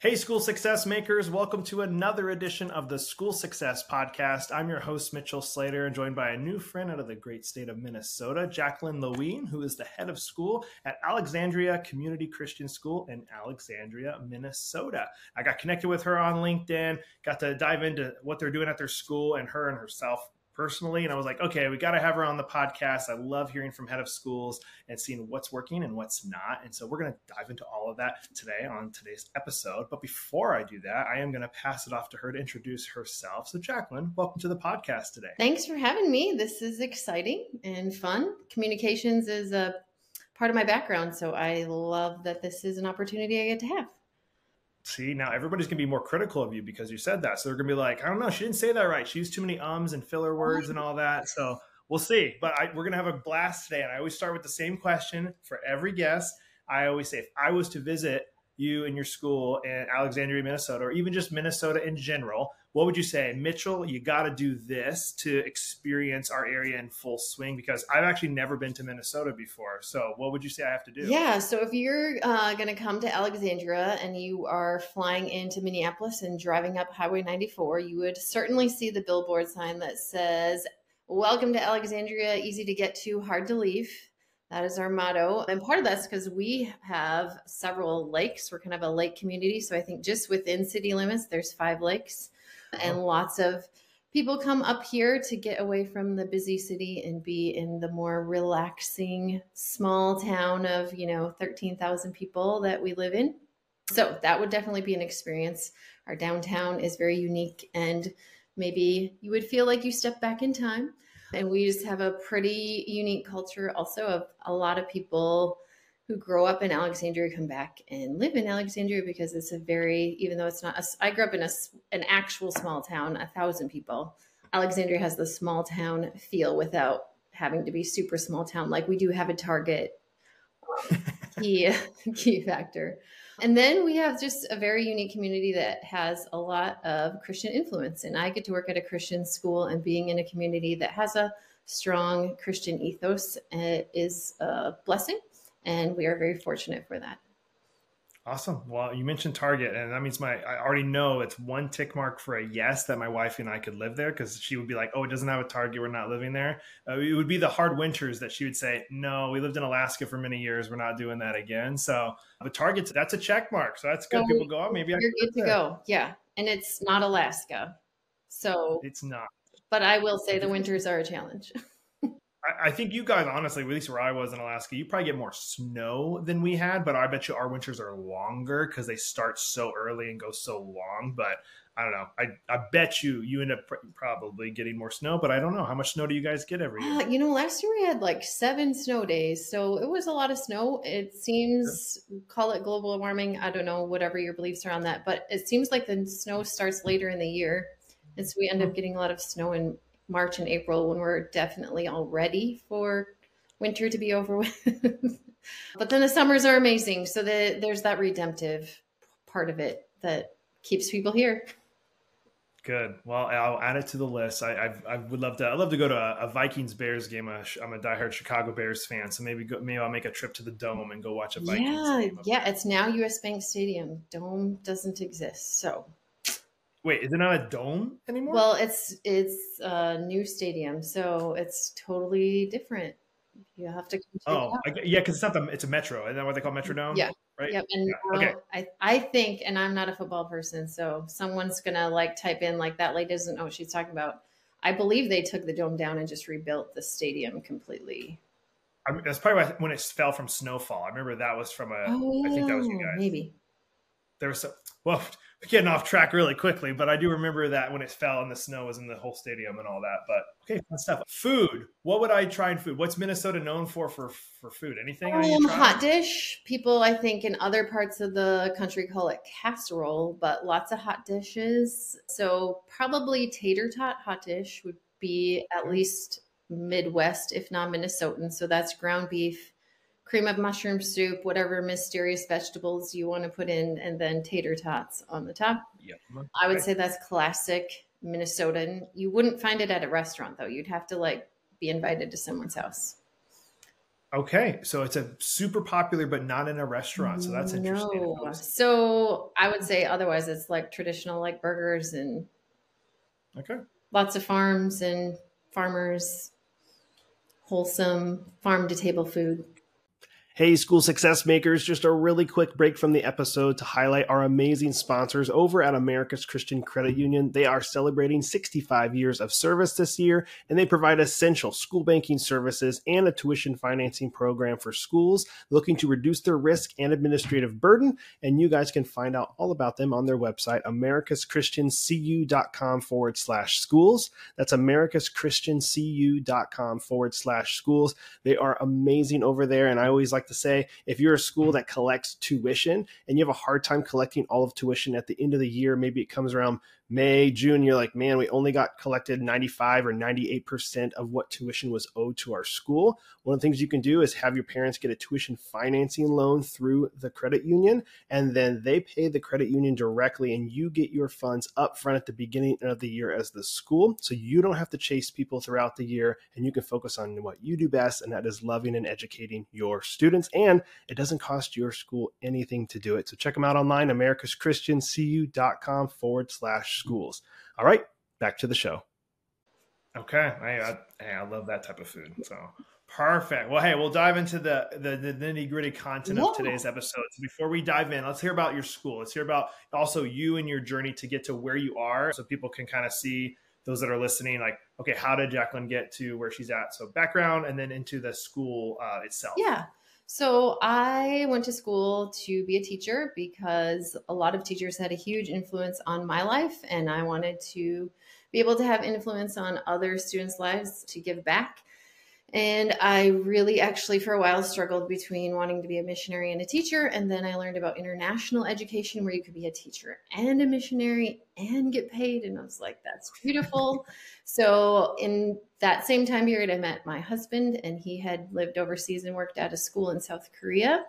Hey, school success makers, welcome to another edition of the School Success Podcast. I'm your host, Mitchell Slater, and joined by a new friend out of the great state of Minnesota, Jaclyn Loween, who is the head of school at Alexandria Community Christian School in Alexandria, Minnesota. I got connected with her on LinkedIn, got to dive into what they're doing at their school, and her and herself personally. And I was like, okay, we got to have her on the podcast. I love hearing from head of schools and seeing what's working and what's not. And so we're going to dive into all of that today on today's episode. But before I do that, I am going to pass it off to her to introduce herself. So, Jaclyn, welcome to the podcast today. Thanks for having me. This is exciting and fun. Communications is a part of my background. So I love that this is an opportunity I get to have see now everybody's gonna be more critical of you because you said that. So they're gonna be like i don't know she didn't say that right. She used too many ums and filler words and all that. So we'll see. But I, we're gonna have a blast today and i always start with the same question for every guest. I always say if i was to visit you and your school in Alexandria, Minnesota, or even just Minnesota in general, what would you say, Mitchell? You got to do this to experience our area in full swing because I've actually never been to Minnesota before. So, what would you say I have to do? Yeah. So, if you're uh, going to come to Alexandria and you are flying into Minneapolis and driving up Highway 94, you would certainly see the billboard sign that says, Welcome to Alexandria, easy to get to, hard to leave. That is our motto. And part of that's because we have several lakes. We're kind of a lake community. So I think just within city limits, there's five lakes and uh-huh. lots of people come up here to get away from the busy city and be in the more relaxing small town of, you know, 13,000 people that we live in. So that would definitely be an experience. Our downtown is very unique and maybe you would feel like you step back in time and we just have a pretty unique culture also of a lot of people who grow up in Alexandria come back and live in Alexandria because it's a very, even though it's not, a, I grew up in a, an actual small town, a thousand people. Alexandria has the small town feel without having to be super small town. Like we do have a Target key, key factor. And then we have just a very unique community that has a lot of Christian influence. And I get to work at a Christian school and being in a community that has a strong Christian ethos eh, is a blessing. And we are very fortunate for that. Awesome. Well, you mentioned Target, and that means my I already know it's one tick mark for a yes that my wife and I could live there because she would be like, "Oh, it doesn't have a Target. We're not living there." Uh, it would be the hard winters that she would say, "No, we lived in Alaska for many years. We're not doing that again." So, but Target, that's a check mark. So that's good. People go, "Oh, maybe I you're good to there. go." Yeah, and it's not Alaska, so it's not. But I will say the winters are a challenge. I, think you guys, honestly, at least where I was in Alaska, you probably get more snow than we had. But I bet you our winters are longer because they start so early and go so long. But I don't know. I, I bet you you end up pr- probably getting more snow, but I don't know how much snow do you guys get every year? Uh, you know, last year we had like seven snow days, so it was a lot of snow. It seems sure. call it global warming. I don't know whatever your beliefs are on that, but it seems like the snow starts later in the year, and so we end up getting a lot of snow in March and April when we're definitely all ready for winter to be over with. but then the summers are amazing. So the, there's that redemptive part of it that keeps people here. Good. Well, I'll add it to the list. I, I, I would love to. I love to go to a, a Vikings Bears game. I'm a diehard Chicago Bears fan, so maybe go, maybe I'll make a trip to the dome and go watch a Vikings. Yeah, game yeah. It's now U.S. Bank Stadium. Dome doesn't exist, so Wait, is it not a dome anymore? Well, it's it's a new stadium, so it's totally different. You have to. Oh, I, yeah, because it's not the it's a Metro. Isn't that what they call Metrodome? Yeah. Right. Yep. And yeah. Um, okay. I I think, and I'm not a football person, so someone's gonna like type in like that lady doesn't know what she's talking about. I believe they took the dome down and just rebuilt the stadium completely. I mean, that's probably when it fell from snowfall. I remember that was from a. Oh, I think that was you oh, guys. Maybe. There was some. Well, getting off track really quickly, but I do remember that when it fell and the snow was in the whole stadium and all that. But okay, fun stuff. Food. What would I try in food? What's Minnesota known for for for food? Anything? Um, hot dish. People, I think, in other parts of the country call it casserole, but lots of hot dishes. So probably tater tot hot dish would be at least Midwest, if not Minnesotan. So that's ground beef cream of mushroom soup, whatever mysterious vegetables you want to put in, and then tater tots on the top. Yep. I would say that's classic Minnesotan. You wouldn't find it at a restaurant though. You'd have to like be invited to someone's house. Okay, so it's a super popular, but not in a restaurant. So that's interesting. No. So I would say otherwise, it's like traditional, like burgers and okay, lots of farms and farmers, wholesome farm to table food. Hey, school success makers, just a really quick break from the episode to highlight our amazing sponsors over at America's Christian Credit Union. They are celebrating 65 years of service this year, and they provide essential school banking services and a tuition financing program for schools looking to reduce their risk and administrative burden. And you guys can find out all about them on their website, americaschristiancu.com forward slash schools. That's americaschristiancu.com forward slash schools. They are amazing over there, and I always like to say if you're a school that collects tuition and you have a hard time collecting all of tuition at the end of the year, maybe it comes around May, June, you're like, man, we only got collected 95 or 98% of what tuition was owed to our school. One of the things you can do is have your parents get a tuition financing loan through the credit union, and then they pay the credit union directly, and you get your funds up front at the beginning of the year as the school. So you don't have to chase people throughout the year, and you can focus on what you do best, and that is loving and educating your students. And it doesn't cost your school anything to do it. So check them out online, americaschristiancu.com forward slash schools. All right, back to the show. Okay, I, I, I love that type of food. So perfect. Well, hey, we'll dive into the the, the nitty gritty content Whoa. of today's episode. So before we dive in, let's hear about your school. Let's hear about also you and your journey to get to where you are, so people can kind of see those that are listening, like, okay, how did Jaclyn get to where she's at? So background, and then into the school uh, itself. Yeah. So I went to school to be a teacher because a lot of teachers had a huge influence on my life, and I wanted to be able to have influence on other students' lives to give back. And I really actually, for a while, struggled between wanting to be a missionary and a teacher. And then I learned about international education where you could be a teacher and a missionary and get paid. And I was like, that's beautiful. so, in that same time period, I met my husband, and he had lived overseas and worked at a school in South Korea.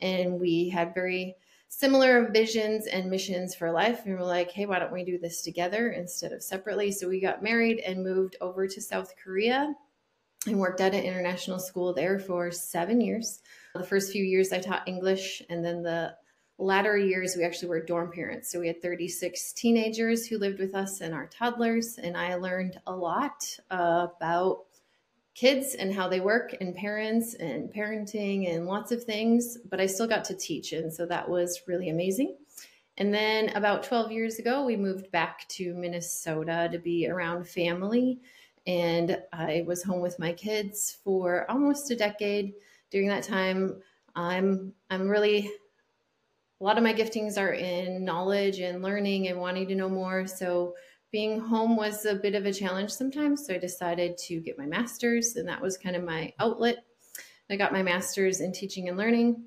And we had very similar visions and missions for life. And we're like, hey, why don't we do this together instead of separately? So, we got married and moved over to South Korea I worked at an international school there for seven years. The first few years I taught English, and then the latter years we actually were dorm parents. So we had 36 teenagers who lived with us and our toddlers, and I learned a lot about kids and how they work and parents and parenting and lots of things, but I still got to teach. And so that was really amazing. And then about 12 years ago, we moved back to Minnesota to be around family and I was home with my kids for almost a decade. During that time, I'm I'm really a lot of my giftings are in knowledge and learning and wanting to know more. So being home was a bit of a challenge sometimes. So I decided to get my master's, and that was kind of my outlet. I got my master's in teaching and learning.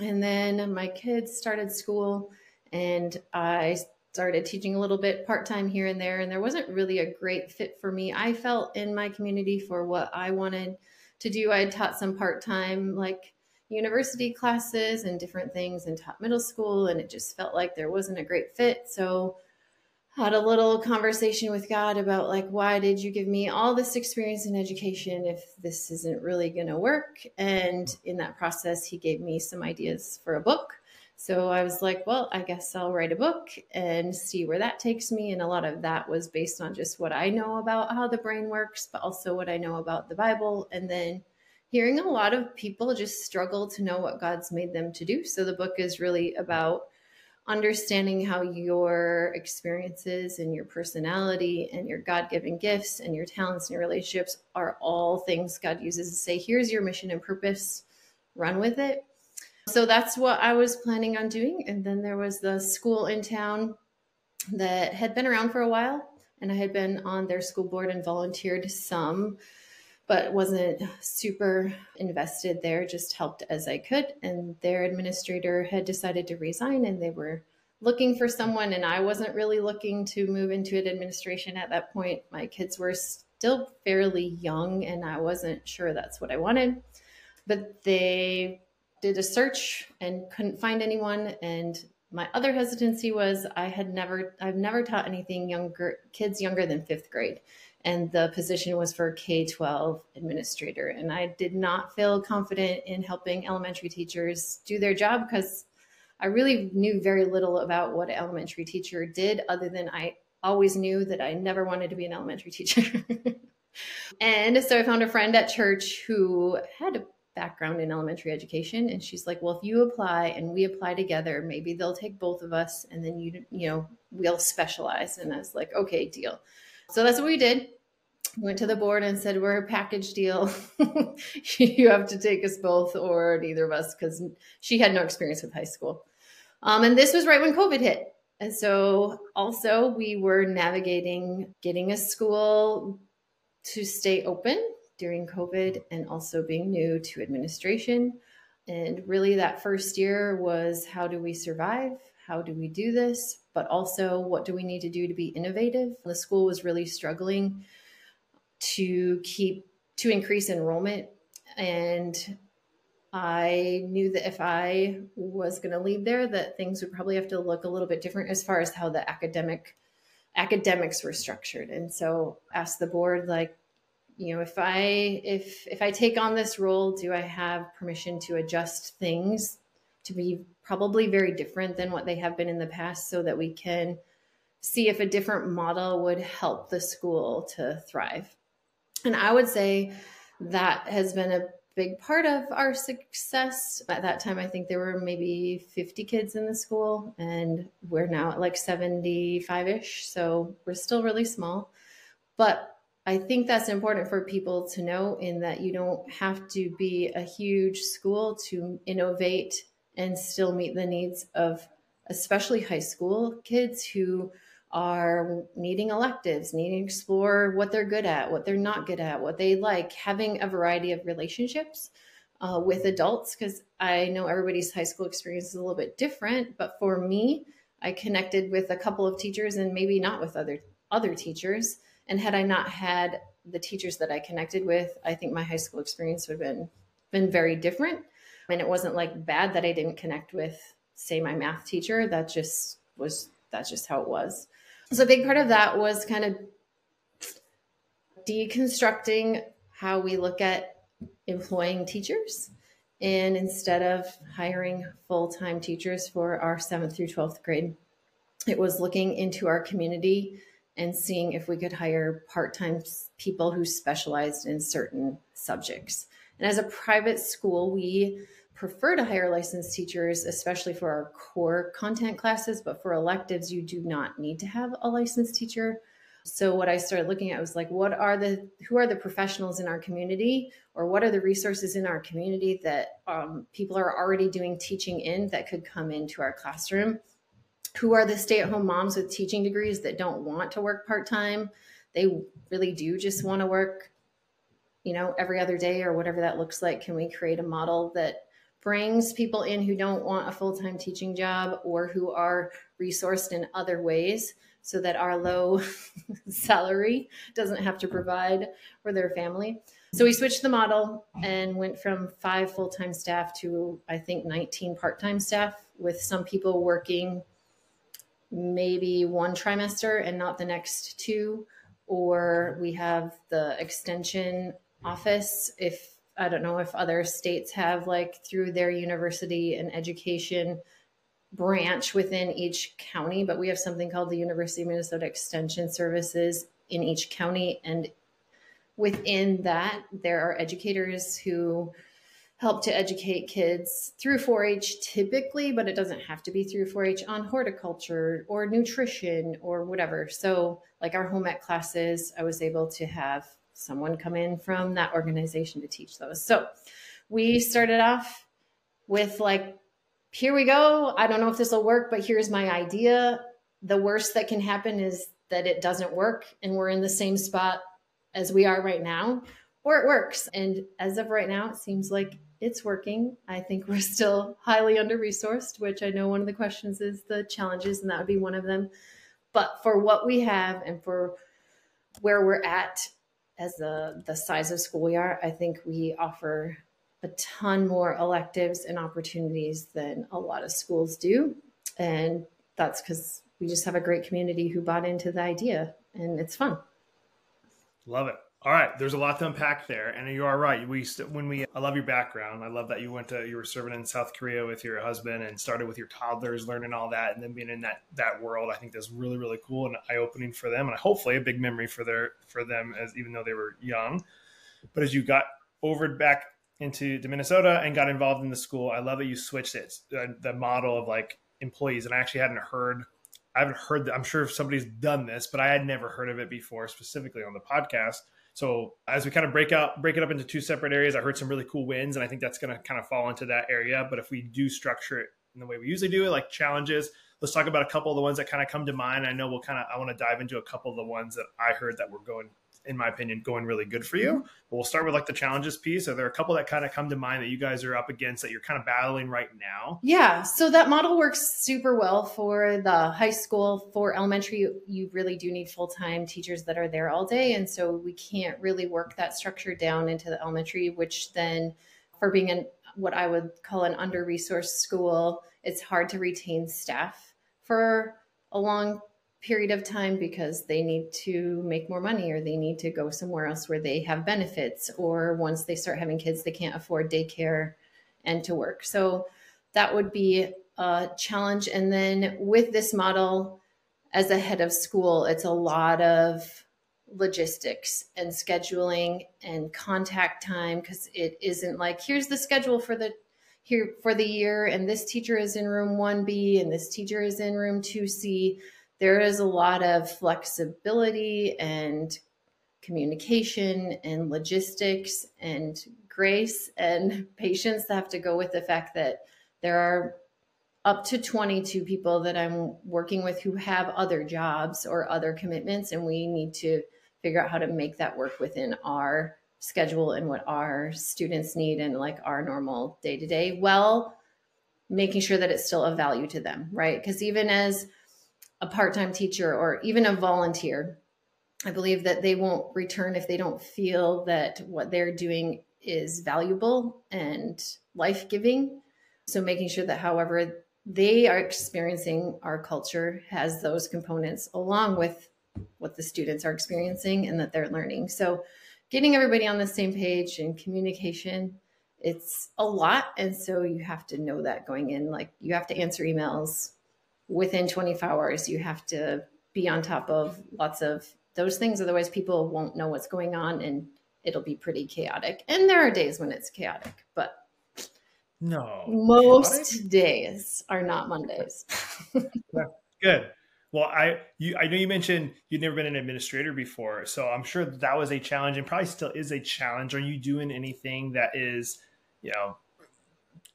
And then my kids started school, and I started teaching a little bit part time here and there, and there wasn't really a great fit for me. I felt in my community for what I wanted to do. I had taught some part time, like university classes and different things, and taught middle school, and it just felt like there wasn't a great fit. So, had a little conversation with God about like, why did you give me all this experience in education if this isn't really going to work? And in that process, He gave me some ideas for a book so I was like, well, I guess I'll write a book and see where that takes me. And a lot of that was based on just what I know about how the brain works, but also what I know about the Bible. And then hearing a lot of people just struggle to know what God's made them to do. So the book is really about understanding how your experiences and your personality and your God given gifts and your talents and your relationships are all things God uses to say, here's your mission and purpose, run with it So that's what I was planning on doing. And then there was the school in town that had been around for a while, and I had been on their school board and volunteered some, but wasn't super invested there, just helped as I could. And their administrator had decided to resign, and they were looking for someone and I wasn't really looking to move into an administration at that point. My kids were still fairly young and I wasn't sure that's what I wanted. But they did a search and couldn't find anyone and my other hesitancy was I had never I've never taught anything younger kids younger than 5th grade and the position was for K-12 administrator and I did not feel confident in helping elementary teachers do their job because I really knew very little about what an elementary teacher did, other than I always knew that I never wanted to be an elementary teacher. and so I found a friend at church who had a background in elementary education and she's like well if you apply and we apply together maybe they'll take both of us and then you you know we'll specialize. And i was like okay deal. So that's what we did. Went to the board and said we're a package deal. You have to take us both or neither of us because she had no experience with high school. Um, and this was right when COVID hit. And so also we were navigating getting a school to stay open during COVID and also being new to administration. And really, that first year was how do we survive? How do we do this? But also, what do we need to do to be innovative? The school was really struggling to keep to increase enrollment and I knew that if I was going to leave there, that things would probably have to look a little bit different as far as how the academic academics were structured. And so asked the board, like, you know, if I if if I take on this role, do I have permission to adjust things to be probably very different than what they have been in the past, so that we can see if a different model would help the school to thrive. And I would say that has been a big part of our success. At that time, I think there were maybe 50 kids in the school, and we're now at like 75 ish. So we're still really small. But I think that's important for people to know in that you don't have to be a huge school to innovate and still meet the needs of especially high school kids who are needing electives, needing to explore what they're good at, what they're not good at, what they like, having a variety of relationships uh, with adults. Because I know everybody's high school experience is a little bit different, but for me, I connected with a couple of teachers and maybe not with other other teachers. And had I not had the teachers that I connected with, I think my high school experience would have been been very different. And it wasn't like bad that I didn't connect with, say, my math teacher. That just was that's just how it was. So a big part of that was kind of deconstructing how we look at employing teachers. And instead of hiring full time teachers for our seventh through 12th grade, it was looking into our community and seeing if we could hire part time people who specialized in certain subjects. And as a private school, we prefer to hire licensed teachers, especially for our core content classes, but for electives, you do not need to have a licensed teacher. So what I started looking at was like, what are the who are the professionals in our community, or what are the resources in our community that um, people are already doing teaching in that could come into our classroom? Who are the stay-at-home moms with teaching degrees that don't want to work part-time? They really do just want to work, you know, every other day or whatever that looks like. Can we create a model that brings people in who don't want a full time teaching job or who are resourced in other ways so that our low salary doesn't have to provide for their family. So we switched the model and went from five full time staff to, I think, 19 part time staff, with some people working maybe one trimester and not the next two. Or we have the extension office if I don't know if other states have like through their university and education branch within each county, but we have something called the University of Minnesota Extension Services in each county. And within that, there are educators who help to educate kids through 4 H typically, but it doesn't have to be through 4 H on horticulture or nutrition or whatever. So, like our home ec classes, I was able to have someone come in from that organization to teach those. So we started off with like here we go. I don't know if this will work, but here's my idea. The worst that can happen is that it doesn't work and we're in the same spot as we are right now, or it works. And as of right now, it seems like it's working. I think we're still highly under resourced, which I know one of the questions is the challenges, and that would be one of them. But for what we have and for where we're at as the, the size of school we are, I think we offer a ton more electives and opportunities than a lot of schools do. And that's because we just have a great community who bought into the idea and it's fun. Love it. All right, there's a lot to unpack there, and you are right. We when we I love your background. I love that you went to you were serving in South Korea with your husband and started with your toddlers, learning all that, and then being in that that world. I think that's really really cool and eye opening for them, and hopefully a big memory for their for them as even though they were young. But as you got over back into to Minnesota and got involved in the school. I love that you switched it, the, the model of like employees. And I actually hadn't heard, I haven't heard. I'm sure if somebody's done this, but I had never heard of it before, specifically on the podcast. So as we kind of break out, break it up into two separate areas, I heard some really cool wins, and I think that's going to kind of fall into that area. But if we do structure it in the way we usually do it, like challenges, let's talk about a couple of the ones that kind of come to mind. I know we'll kind of, I want to dive into a couple of the ones that I heard that were going in my opinion, going really good for you. Mm-hmm. But we'll start with like the challenges piece. Are there a couple that kind of come to mind that you guys are up against that you're kind of battling right now? Yeah. So that model works super well for the high school. For elementary, you really do need full time teachers that are there all day. And so we can't really work that structure down into the elementary, which then for being in what I would call an under resourced school, it's hard to retain staff for a long period of time because they need to make more money or they need to go somewhere else where they have benefits or once they start having kids they can't afford daycare and to work. So that would be a challenge. And then with this model as a head of school it's a lot of logistics and scheduling and contact time because it isn't like here's the schedule for the here for the year and this teacher is in room 1b and this teacher is in room 2c there is a lot of flexibility and communication and logistics and grace and patience that have to go with the fact that there are up to 22 people that I'm working with who have other jobs or other commitments, and we need to figure out how to make that work within our schedule and what our students need and like our normal day to day, while making sure that it's still of value to them, right? Because even as a part-time teacher or even a volunteer i believe that they won't return if they don't feel that what they're doing is valuable and life-giving. So making sure that however they are experiencing our culture has those components along with what the students are experiencing and that they're learning. So getting everybody on the same page and communication it's a lot. And so you have to know that going in like you have to answer emails within 24 hours you have to be on top of lots of those things. Otherwise people won't know what's going on and it'll be pretty chaotic. And there are days when it's chaotic but no. most chaotic? days are not mondays. Good. Well i you i know you mentioned you'd never been an administrator before so i'm sure that was a challenge and probably still is a challenge. Are you doing anything that is you know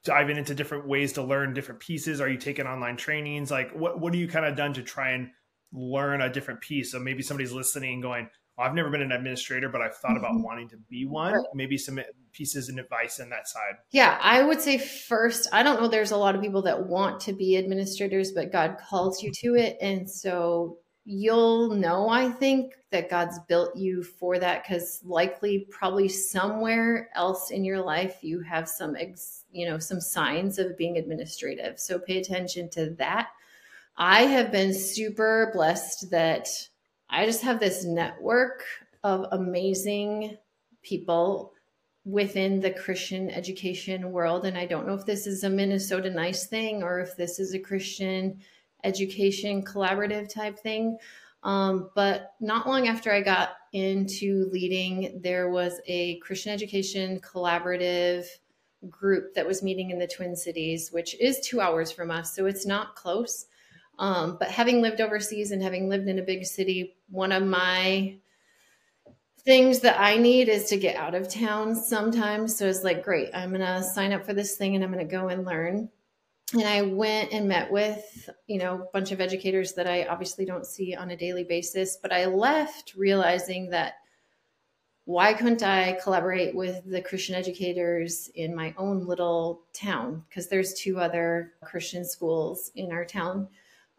diving into different ways to learn different pieces? Are you taking online trainings? Like what what are you kind of done to try and learn a different piece? So maybe somebody's listening and going, oh, I've never been an administrator, but I've thought mm-hmm. about wanting to be one. Right. Maybe some pieces and advice on that side. Yeah, I would say first, I don't know there's a lot of people that want to be administrators, but God calls you to it. And so you'll know, I think, that God's built you for that because likely, probably somewhere else in your life, you have some, ex, you know, some signs of being administrative. So pay attention to that. I have been super blessed that I just have this network of amazing people within the Christian education world. And I don't know if this is a Minnesota nice thing or if this is a Christian education collaborative type thing. Um, but not long after I got into leading, there was a Christian education collaborative group that was meeting in the Twin Cities, which is two hours from us. So it's not close. Um, but having lived overseas and having lived in a big city, one of my things that I need is to get out of town sometimes. So it's like, great, I'm going to sign up for this thing and I'm going to go and learn. And I went and met with, you know, a bunch of educators that I obviously don't see on a daily basis, but I left realizing that why couldn't I collaborate with the Christian educators in my own little town? Because there's two other Christian schools in our town.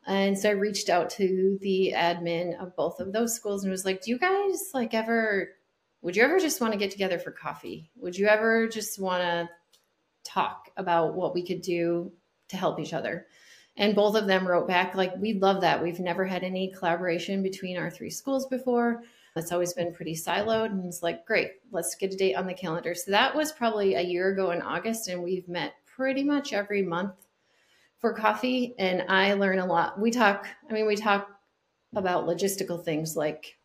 And so I reached out to the admin of both of those schools and was like, Do you guys like ever, would you ever just want to get together for coffee? Would you ever just want to talk about what we could do to help each other? And both of them wrote back, like, we love that. We've never had any collaboration between our three schools before. It's always been pretty siloed. And it's like, great, let's get a date on the calendar. So that was probably a year ago in August, and we've met pretty much every month for coffee. And I learn a lot. We talk, I mean, we talk about logistical things like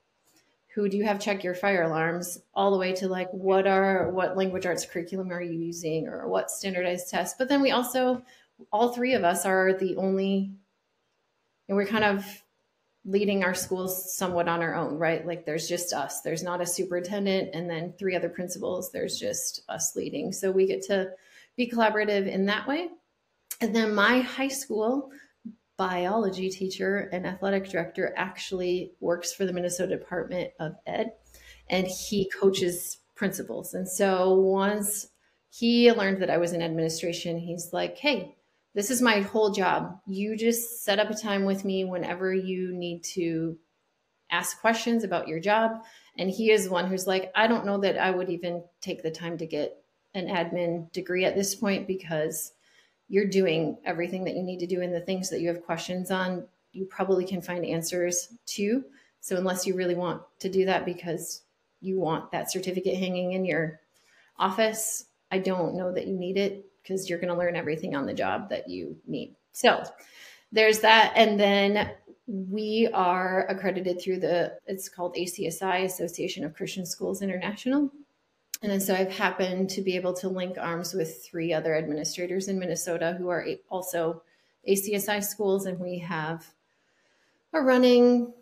who do you have check your fire alarms all the way to like what are what language arts curriculum are you using or what standardized tests but then we also all three of us are the only and we're kind of leading our schools somewhat on our own, right? Like there's just us. There's not a superintendent and then three other principals. There's just us leading. So we get to be collaborative in that way. And then my high school biology teacher and athletic director actually works for the Minnesota Department of Ed and he coaches principals. And so once he learned that I was in administration, he's like, hey, this is my whole job. You just set up a time with me whenever you need to ask questions about your job. And he is one who's like, I don't know that I would even take the time to get an admin degree at this point because you're doing everything that you need to do and the things that you have questions on, you probably can find answers to. So unless you really want to do that because you want that certificate hanging in your office, I don't know that you need it because you're going to learn everything on the job that you need. So there's that. And then we are accredited through the, it's called ACSI, Association of Christian Schools International. And so I've happened to be able to link arms with three other administrators in Minnesota who are also ACSI schools. And we have a running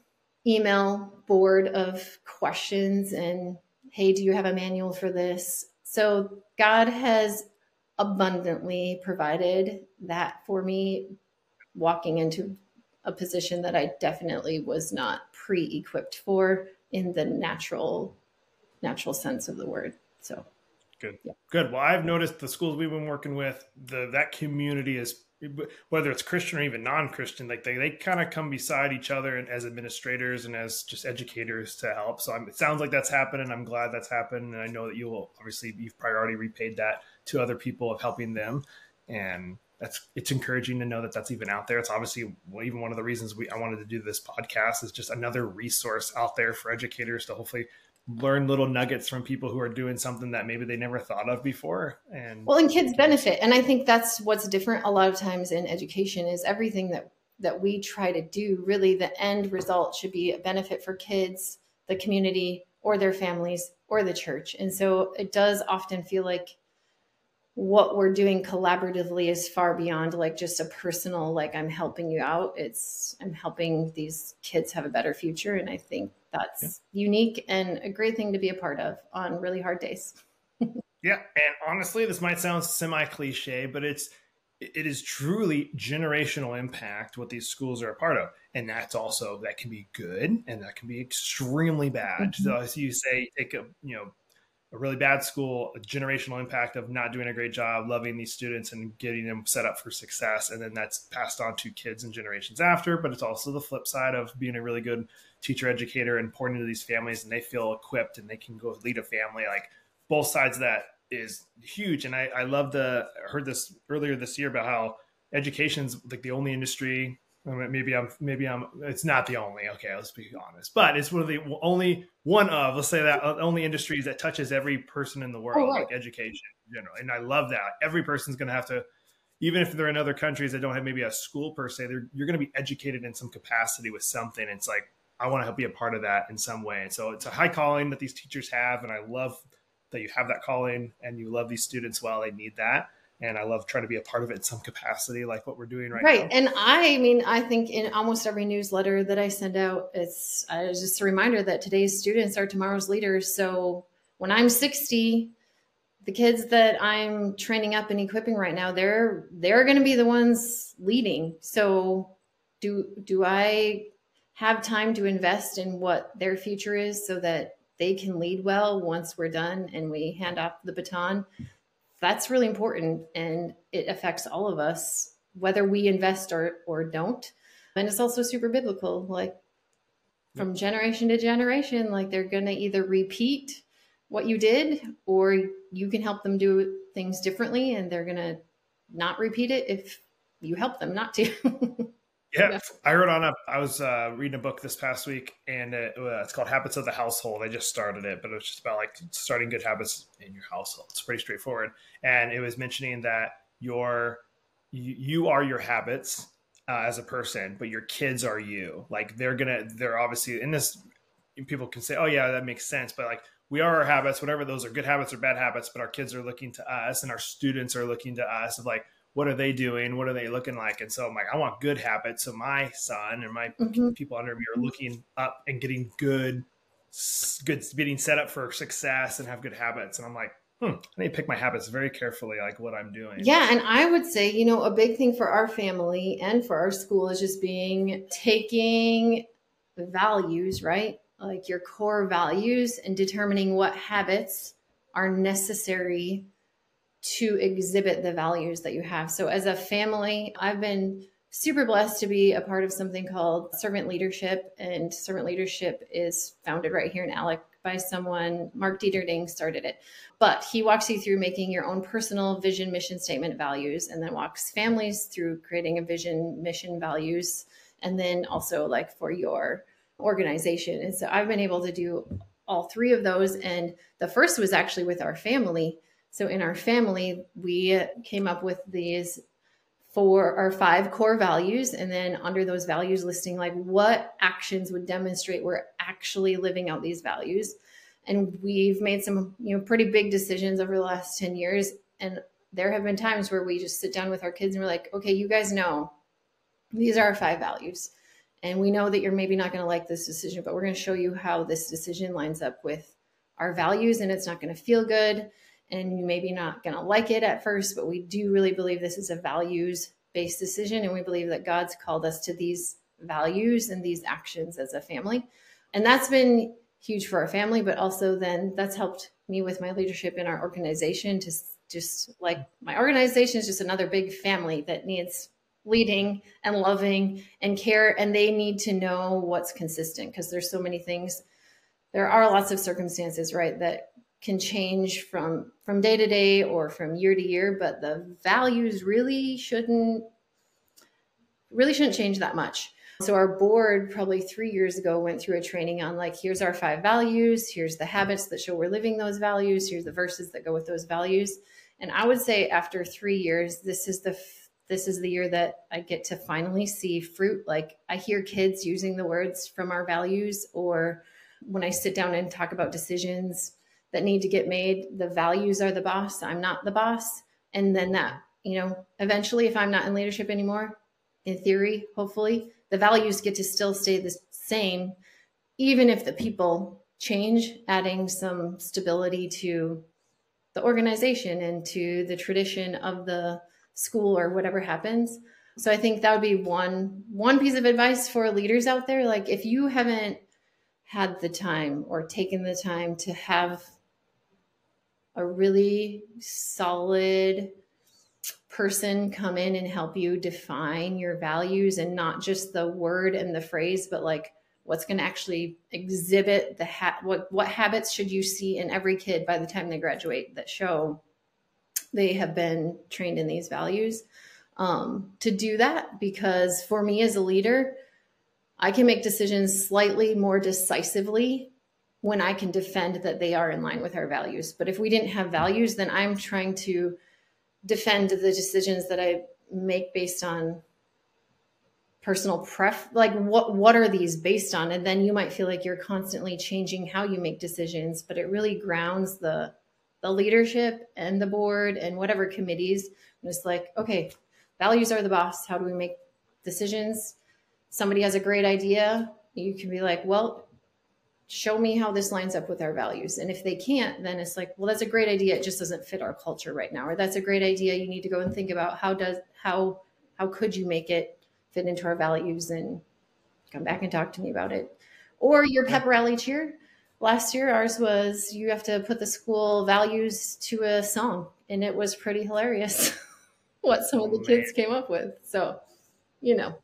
email board of questions and, hey, do you have a manual for this? So God has abundantly provided that for me walking into a position that I definitely was not pre-equipped for in the natural natural sense of the word. So good. Yeah. Good. Well, I've noticed the schools we've been working with, the that community is whether it's Christian or even non-Christian, like they, they kind of come beside each other and as administrators and as just educators to help. So I'm, it sounds like that's happened, and I'm glad that's happened. And I know that you will obviously you've priority repaid that to other people of helping them, and that's it's encouraging to know that that's even out there. It's obviously even one of the reasons we I wanted to do this podcast is just another resource out there for educators to hopefully learn little nuggets from people who are doing something that maybe they never thought of before. And well and kids benefit. And i think that's what's different a lot of times in education is everything that that we try to do really the end result should be a benefit for kids the community or their families or the church. And so it does often feel like what we're doing collaboratively is far beyond like just a personal like i'm helping you out it's i'm helping these kids have a better future and i think that's yeah. unique and a great thing to be a part of on really hard days yeah and honestly this might sound semi cliche but it's it is truly generational impact what these schools are a part of and that's also that can be good and that can be extremely bad mm-hmm. so as you say take a you know a really bad school, a generational impact of not doing a great job, loving these students and getting them set up for success. And then that's passed on to kids and generations after. But it's also the flip side of being a really good teacher educator and pouring into these families and they feel equipped and they can go lead a family. Like both sides of that is huge. And I, I love the, I heard this earlier this year about how education's like the only industry maybe I'm maybe I'm it's not the only okay let's be honest but it's one of the only one of let's say that uh, only industries that touches every person in the world oh, right. like education in general and I love that every person's going to have to even if they're in other countries that don't have maybe a school per se they're you're going to be educated in some capacity with something it's like I want to help be a part of that in some way and so it's a high calling that these teachers have and I love that you have that calling and you love these students well they need that and I love trying to be a part of it in some capacity, like what we're doing right, right. now. Right, and I mean, I think in almost every newsletter that I send out, it's uh, just a reminder that today's students are tomorrow's leaders. So when I'm 60, the kids that I'm training up and equipping right now, they're they're going to be the ones leading. So do do I have time to invest in what their future is so that they can lead well once we're done and we hand off the baton? That's really important and it affects all of us whether we invest or or don't. And it's also super biblical like from generation to generation like they're going to either repeat what you did or you can help them do things differently and they're going to not repeat it if you help them not to yeah. yeah. i wrote on a i was uh, reading a book this past week and it, uh, it's called habits of the household i just started it but it was just about like starting good habits in your household it's pretty straightforward and it was mentioning that your you, you are your habits uh, as a person but your kids are you like they're gonna they're obviously in this people can say oh yeah that makes sense but like we are our habits, whatever those are good habits or bad habits, but our kids are looking to us and our students are looking to us of like, what are they doing? What are they looking like? And so I'm like, I want good habits. So my son and my mm-hmm. people under me are looking up and getting good, good, getting set up for success and have good habits. And I'm like, hmm, I need to pick my habits very carefully, like what I'm doing. Yeah. And I would say, you know, a big thing for our family and for our school is just being taking values, right? like your core values and determining what habits are necessary to exhibit the values that you have. So, as a family, I've been super blessed to be a part of something called servant leadership. And servant leadership is founded right here in Alec by someone, Mark Dieterding started it. But he walks you through making your own personal vision, mission statement, values, and then walks families through creating a vision, mission, values, and then also like for your organization. And so I've been able to do all three of those. And the first was actually with our family. So in our family, we came up with these four or five core values. And then under those values, listing like what actions would demonstrate we're actually living out these values. And we've made some, you know, pretty big decisions over the last 10 years. And there have been times where we just sit down with our kids and we're like, okay, you guys know these are our five values and we know that you're maybe not going to like this decision, but we're going to show you how this decision lines up with our values and it's not going to feel good. And you maybe not going to like it at first, but we do really believe this is a values based decision. And we believe that God's called us to these values and these actions as a family. And that's been huge for our family, but also then that's helped me with my leadership in our organization to just like my organization is just another big family that needs leading and loving and care and they need to know what's consistent because there's so many things there are lots of circumstances right that can change from from day to day or from year to year but the values really shouldn't really shouldn't change that much so our board probably three years ago went through a training on like here's our five values here's the habits that show we're living those values here's the verses that go with those values and i would say after three years this is the this is the year that I get to finally see fruit. Like I hear kids using the words from our values, or when I sit down and talk about decisions that need to get made, the values are the boss. I'm not the boss. And then that, you know, eventually, if I'm not in leadership anymore, in theory, hopefully, the values get to still stay the same, even if the people change, adding some stability to the organization and to the tradition of the school or whatever happens. So I think that would be one one piece of advice for leaders out there like if you haven't had the time or taken the time to have a really solid person come in and help you define your values and not just the word and the phrase but like what's going to actually exhibit the ha- what what habits should you see in every kid by the time they graduate that show they have been trained in these values. Um, to do that because for me as a leader i can make decisions slightly more decisively when i can defend that they are in line with our values but if we didn't have values then i'm trying to defend the decisions that i make based on personal pref like what what are these based on and then you might feel like you're constantly changing how you make decisions but it really grounds the the leadership and the board and whatever committees. And it's like, okay, values are the boss. How do we make decisions? Somebody has a great idea. You can be like, well, show me how this lines up with our values. And if they can't, then it's like, well, that's a great idea. It just doesn't fit our culture right now. Or that's a great idea. You need to go and think about how does how how could you make it fit into our values and come back and talk to me about it. Or your pep rally cheer. Last year ours was you have to put the school values to a song and it was pretty hilarious what some of the oh, kids came up with. So, you know,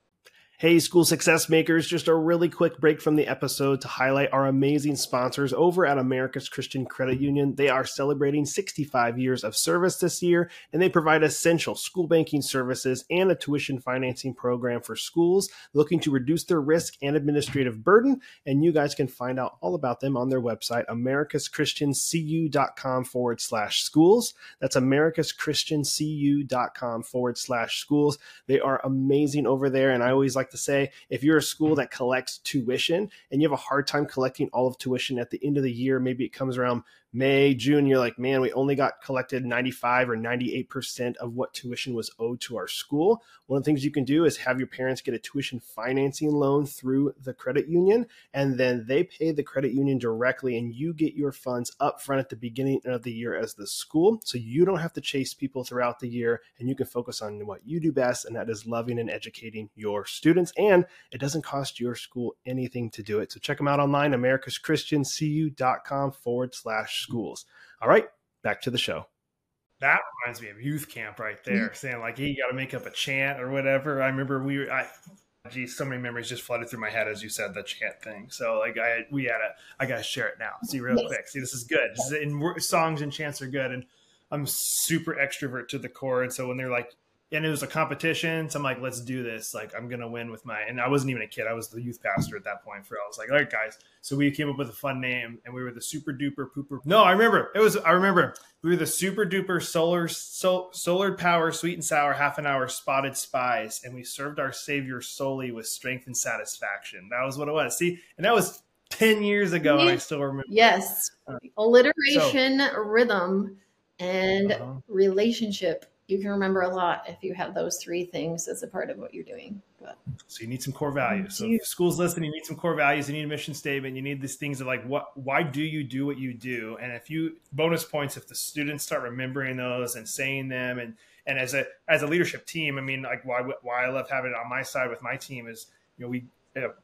Hey, school success makers, just a really quick break from the episode to highlight our amazing sponsors over at America's Christian Credit Union. They are celebrating 65 years of service this year, and they provide essential school banking services and a tuition financing program for schools looking to reduce their risk and administrative burden. And you guys can find out all about them on their website, americaschristiancu.com forward slash schools. That's americaschristiancu.com forward slash schools. They are amazing over there, and I always like to say if you're a school mm-hmm. that collects tuition and you have a hard time collecting all of tuition at the end of the year, maybe it comes around May, June, you're like, man, we only got collected 95 or 98% of what tuition was owed to our school. One of the things you can do is have your parents get a tuition financing loan through the credit union, and then they pay the credit union directly, and you get your funds up front at the beginning of the year as the school. So you don't have to chase people throughout the year, and you can focus on what you do best, and that is loving and educating your students. And it doesn't cost your school anything to do it. So check them out online, americaschristiancu.com forward slash schools. All right, back to the show. That reminds me of youth camp right there, mm-hmm. saying like, "Hey, you got to make up a chant or whatever." I remember we, were, I, geez, so many memories just flooded through my head as you said the chant thing. So like, I we had a, I got to share it now. See real yes. quick. See, this is good. This is, and songs and chants are good, and I'm super extrovert to the core, and so when they're like, and it was a competition. So I'm like, let's do this. Like, I'm gonna win with my. And I wasn't even a kid. I was the youth pastor at that point. For I was like, all right, guys. So we came up with a fun name, and we were the super duper pooper. No, I remember. It was. I remember. We were the super duper solar so, solar power sweet and sour half an hour spotted spies, and we served our savior solely with strength and satisfaction. That was what it was. See, and that was 10 years ago and i still remember yes uh, alliteration so, rhythm and uh-huh. relationship you can remember a lot if you have those three things as a part of what you're doing. But so you need some core values. So if schools listening, you need some core values. You need a mission statement. You need these things of like what, why do you do what you do? And if you bonus points, if the students start remembering those and saying them, and and as a as a leadership team, I mean, like why why I love having it on my side with my team is you know we. if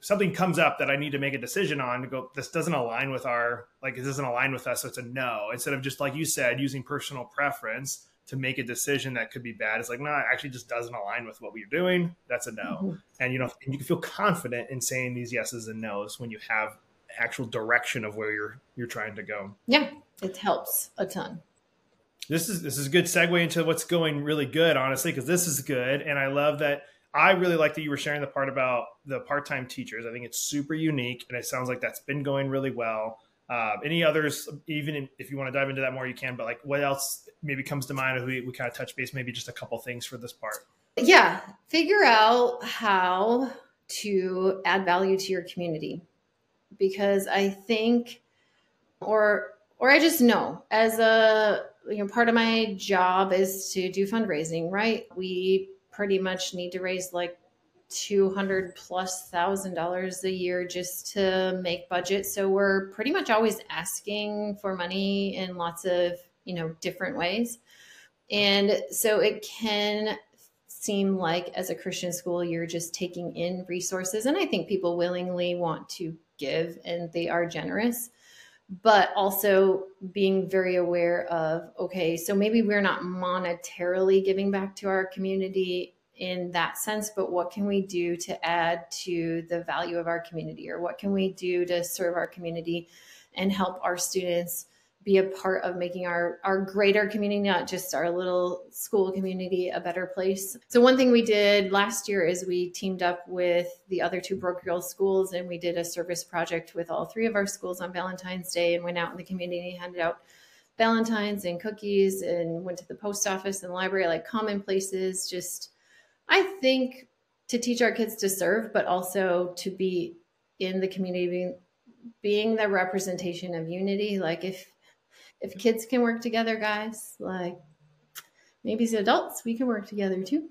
something comes up that I need to make a decision on to go, this doesn't align with our, like, it doesn't align with us. So it's a no. Instead of just, like you said, using personal preference, to make a decision that could be bad. It's like, no, it actually just doesn't align with what we're doing. That's a no. Mm-hmm. And you know, and you can feel confident in saying these yeses and nos when you have actual direction of where you're you're trying to go. Yeah, it helps a ton. This is this is a good segue into what's going really good, honestly, because this is good, and I love that. I really like that you were sharing the part about the part-time teachers. I think it's super unique, and it sounds like that's been going really well. Uh, any others, even if you want to dive into that more, you can. But like, what else maybe comes to mind? We, we kind of touch base, maybe just a couple things for this part. Yeah, figure out how to add value to your community, because I think, or or I just know as a you know part of my job is to do fundraising. Right, we pretty much need to raise like 200 plus thousand dollars a year just to make budget. So we're pretty much always asking for money in lots of, you know, different ways. And so it can seem like as a Christian school, you're just taking in resources. And I think people willingly want to give and they are generous but also being very aware of okay so maybe we're not monetarily giving back to our community in that sense, but what can we do to add to the value of our community or what can we do to serve our community and help our students be a part of making our our greater community not just our little school community a better place so one thing we did last year is we teamed up with the other two parochial schools and we did a service project with all three of our schools on valentine's day and went out in the community handed out valentines and cookies and went to the post office and library like common places just I think to teach our kids to serve, but also to be in the community, being, being the representation of unity. Like if if kids can work together, guys, like maybe as adults, we can work together too.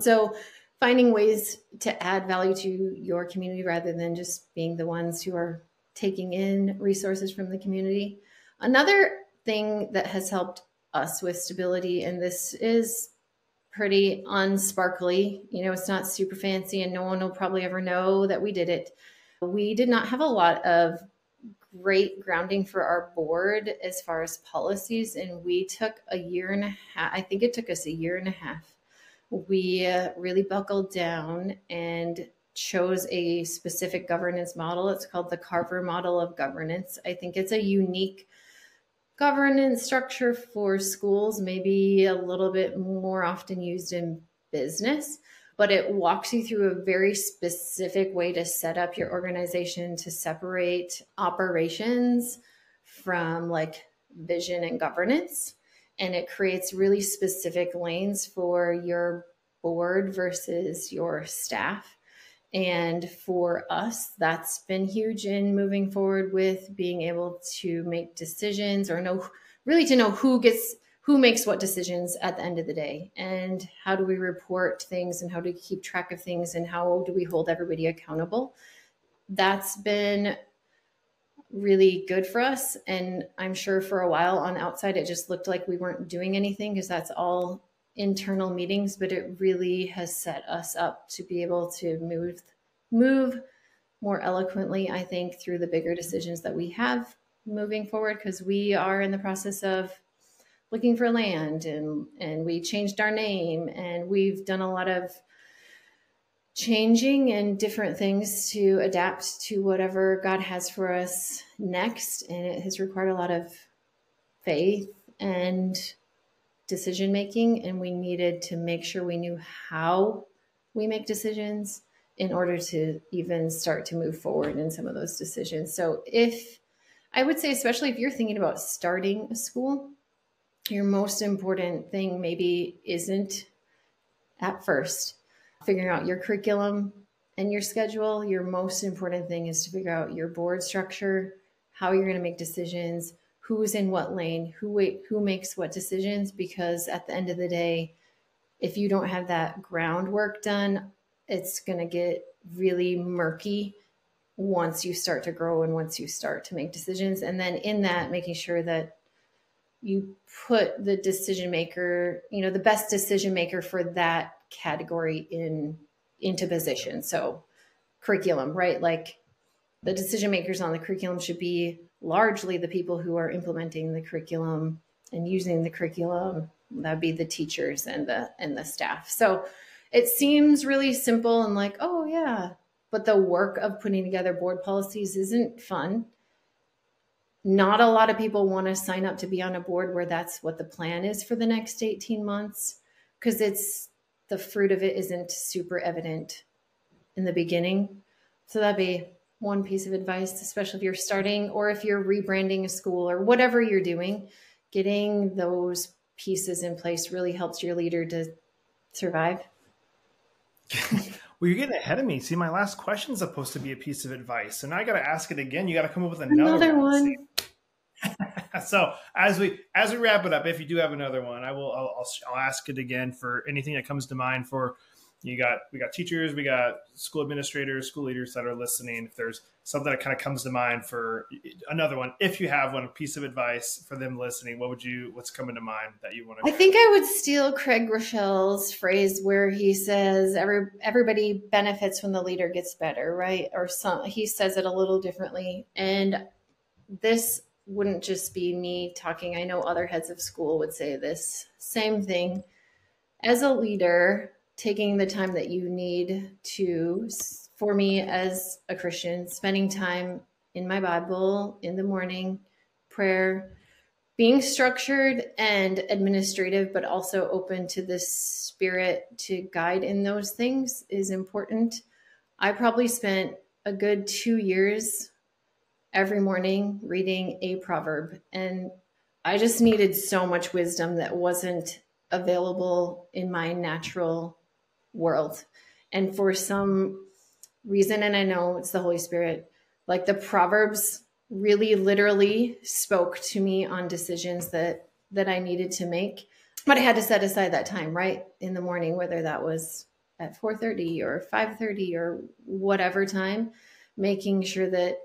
So finding ways to add value to your community rather than just being the ones who are taking in resources from the community. Another thing that has helped us with stability, and this is pretty unsparkly, you know, it's not super fancy, and no one will probably ever know that we did it. We did not have a lot of great grounding for our board as far as policies, and we took a year and a half, I think it took us a year and a half. We uh, really buckled down and chose a specific governance model. It's called the Carver model of governance. I think it's a unique governance structure for schools, maybe a little bit more often used in business, but it walks you through a very specific way to set up your organization to separate operations from like vision and governance. And it creates really specific lanes for your board versus your staff and for us, that's been huge in moving forward with being able to make decisions or know really to know who gets who makes what decisions at the end of the day and how do we report things and how do we keep track of things and how do we hold everybody accountable. That's been really good for us. And I'm sure for a while on the outside, it just looked like we weren't doing anything because that's all internal meetings, but it really has set us up to be able to move move more eloquently, I think, through the bigger decisions that we have moving forward because we are in the process of looking for land and and we changed our name and we've done a lot of changing and different things to adapt to whatever God has for us next and it has required a lot of faith and decision making, and we needed to make sure we knew how we make decisions in order to even start to move forward in some of those decisions. So, if I would say, especially if you're thinking about starting a school, your most important thing maybe isn't at first figuring out your curriculum and your schedule. Your most important thing is to figure out your board structure, how you're going to make decisions, who's in what lane, who who makes what decisions. Because at the end of the day, if you don't have that groundwork done, it's going to get really murky once you start to grow and once you start to make decisions. And then in that, making sure that you put the decision maker, you know, the best decision maker for that category in into position. So curriculum, right? Like the decision makers on the curriculum should be largely the people who are implementing the curriculum and using the curriculum that'd be the teachers and the and the staff so it seems really simple and like oh yeah but the work of putting together board policies isn't fun not a lot of people want to sign up to be on a board where that's what the plan is for the next 18 months because it's the fruit of it isn't super evident in the beginning so that'd be one piece of advice, especially if you're starting or if you're rebranding a school or whatever you're doing, getting those pieces in place really helps your leader to survive. well, you're getting ahead of me. See, my last question is supposed to be a piece of advice, and I got to ask it again. You got to come up with another, another one. one. so as we as we wrap it up, if you do have another one, I will I'll, I'll, I'll ask it again for anything that comes to mind for you got we got teachers, we got school administrators, school leaders that are listening. If there's something that kind of comes to mind for another one, if you have one piece of advice for them listening, what would you what's coming to mind that you want to? I think I would steal Craig Groeschel's phrase where he says every everybody benefits when the leader gets better, right? Or some he says it a little differently, and this wouldn't just be me talking. I know other heads of school would say this same thing. As a leader, taking the time that you need to, for me as a Christian, spending time in my Bible in the morning, prayer, being structured and administrative, but also open to the Spirit to guide in those things is important. I probably spent a good two years every morning reading a proverb, and I just needed so much wisdom that wasn't available in my natural world. And for some reason, and I know it's the Holy Spirit, like the Proverbs really literally spoke to me on decisions that that I needed to make. But I had to set aside that time, right? In the morning, whether that was at 4:30 or 5:30 or whatever time, making sure that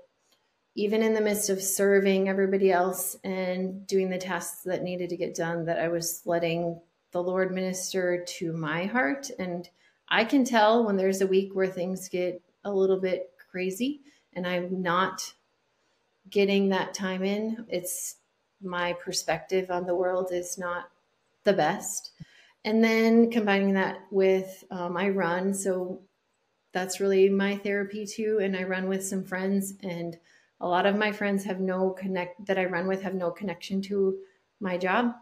even in the midst of serving everybody else and doing the tasks that needed to get done, that I was letting the Lord minister to my heart. And I can tell when there's a week where things get a little bit crazy and I'm not getting that time in. It's my perspective on the world is not the best. And then combining that with um, I run. So that's really my therapy too. And I run with some friends and a lot of my friends have no connect that I run with have no connection to my job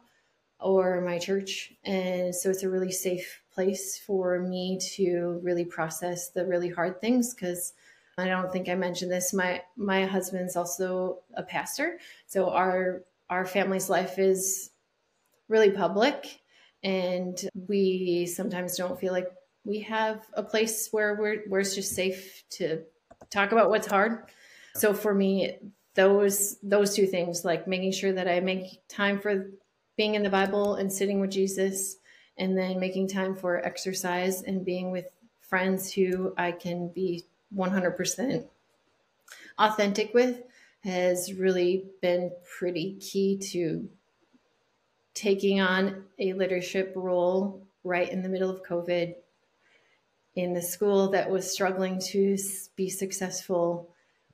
or my church. And so it's a really safe place for me to really process the really hard things because I don't think I mentioned this. My my husband's also a pastor. So our our family's life is really public and we sometimes don't feel like we have a place where we're where it's just safe to talk about what's hard so for me those those two things like making sure that i make time for being in the bible and sitting with jesus and then making time for exercise and being with friends who i can be 100% authentic with has really been pretty key to taking on a leadership role right in the middle of covid in the school that was struggling to be successful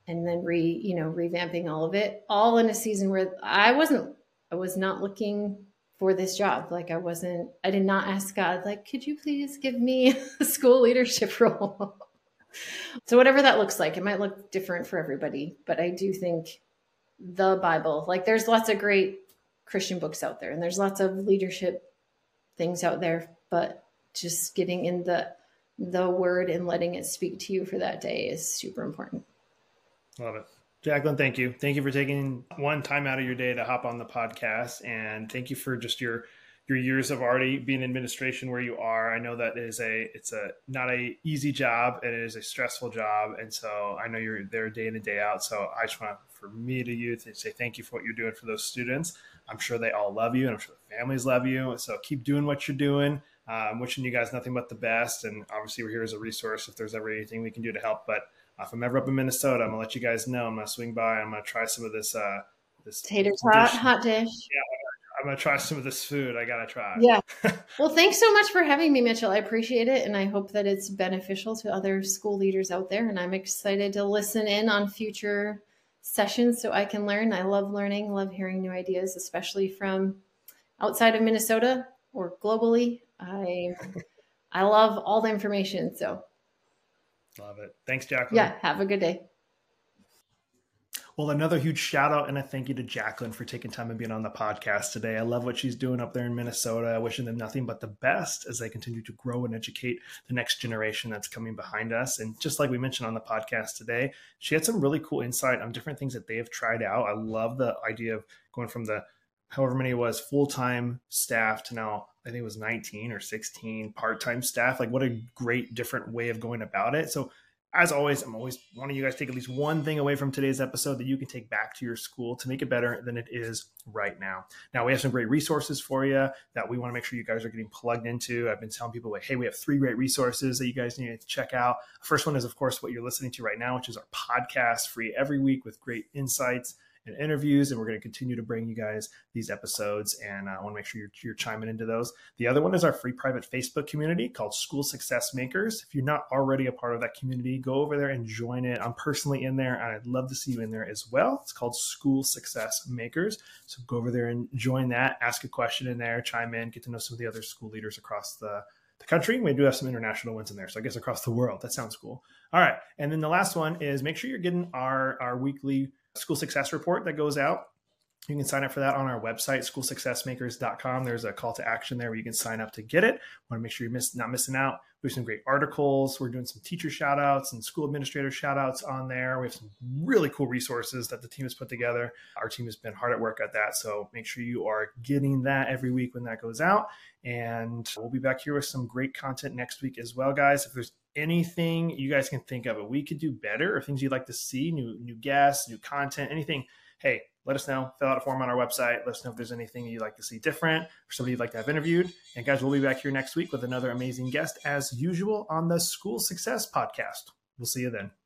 and then re you know revamping all of it all in a season where i wasn't i was not looking for this job. Like i wasn't i did not ask god like could you please give me a school leadership role? So whatever that looks like it might look different for everybody but i do think the bible like there's lots of great christian books out there and there's lots of leadership things out there but just getting in the the word and letting it speak to you for that day is super important Love it. Jaclyn, thank you. Thank you for taking one time out of your day to hop on the podcast. And thank you for just your your years of already being in administration where you are. I know that is a it's a not a easy job and it is a stressful job. And so I know you're there day in and day out. So I just want for me to you to say thank you for what you're doing for those students. I'm sure they all love you and I'm sure the families love you. So keep doing what you're doing. I'm wishing you guys nothing but the best. And obviously we're here as a resource if there's ever anything we can do to help. But if I'm ever up in Minnesota, I'm gonna let you guys know. I'm gonna swing by. I'm gonna try some of this. Uh, this tater tot hot dish. Yeah, I'm gonna try some of this food. I gotta try. Yeah. well, thanks so much for having me, Mitchell. I appreciate it, and I hope that it's beneficial to other school leaders out there. And I'm excited to listen in on future sessions so I can learn. I love learning, love hearing new ideas, especially from outside of Minnesota or globally. I I love all the information. So Love it. Thanks, Jaclyn. Yeah. Have a good day. Well, another huge shout out and a thank you to Jaclyn for taking time and being on the podcast today. I love what she's doing up there in Minnesota. Wishing them nothing but the best as they continue to grow and educate the next generation that's coming behind us. And just like we mentioned on the podcast today, she had some really cool insight on different things that they have tried out. I love the idea of going from the however many it was full time staff to now I think it was 19 or 16 part time staff. Like, what a great different way of going about it. So, as always, I'm always wanting you guys take at least one thing away from today's episode that you can take back to your school to make it better than it is right now. Now, we have some great resources for you that we want to make sure you guys are getting plugged into. I've been telling people, like, hey, we have three great resources that you guys need to check out. First one is, of course, what you're listening to right now, which is our podcast free every week with great insights and interviews, and we're going to continue to bring you guys these episodes. And uh, I want to make sure you're, you're chiming into those. The other one is our free private Facebook community called School Success Makers. If you're not already a part of that community, go over there and join it. I'm personally in there, and I'd love to see you in there as well. It's called School Success Makers. So go over there and join that. Ask a question in there, chime in, get to know some of the other school leaders across the the country. We do have some international ones in there. So I guess across the world. That sounds cool. All right. And then the last one is make sure you're getting our, our weekly school success report that goes out. You can sign up for that on our website, schoolsuccessmakers.com. There's a call to action there where you can sign up to get it. Want to make sure you're miss, not missing out. We have some great articles. We're doing some teacher shout outs and school administrator shout outs on there. We have some really cool resources that the team has put together. Our team has been hard at work at that. So make sure you are getting that every week when that goes out. And we'll be back here with some great content next week as well, guys. If there's anything you guys can think of that we could do better or things you'd like to see, new new guests, new content, anything, hey, let us know. Fill out a form on our website. Let us know if there's anything you'd like to see different or somebody you'd like to have interviewed. And guys, we'll be back here next week with another amazing guest as usual on the School Success Podcast. We'll see you then.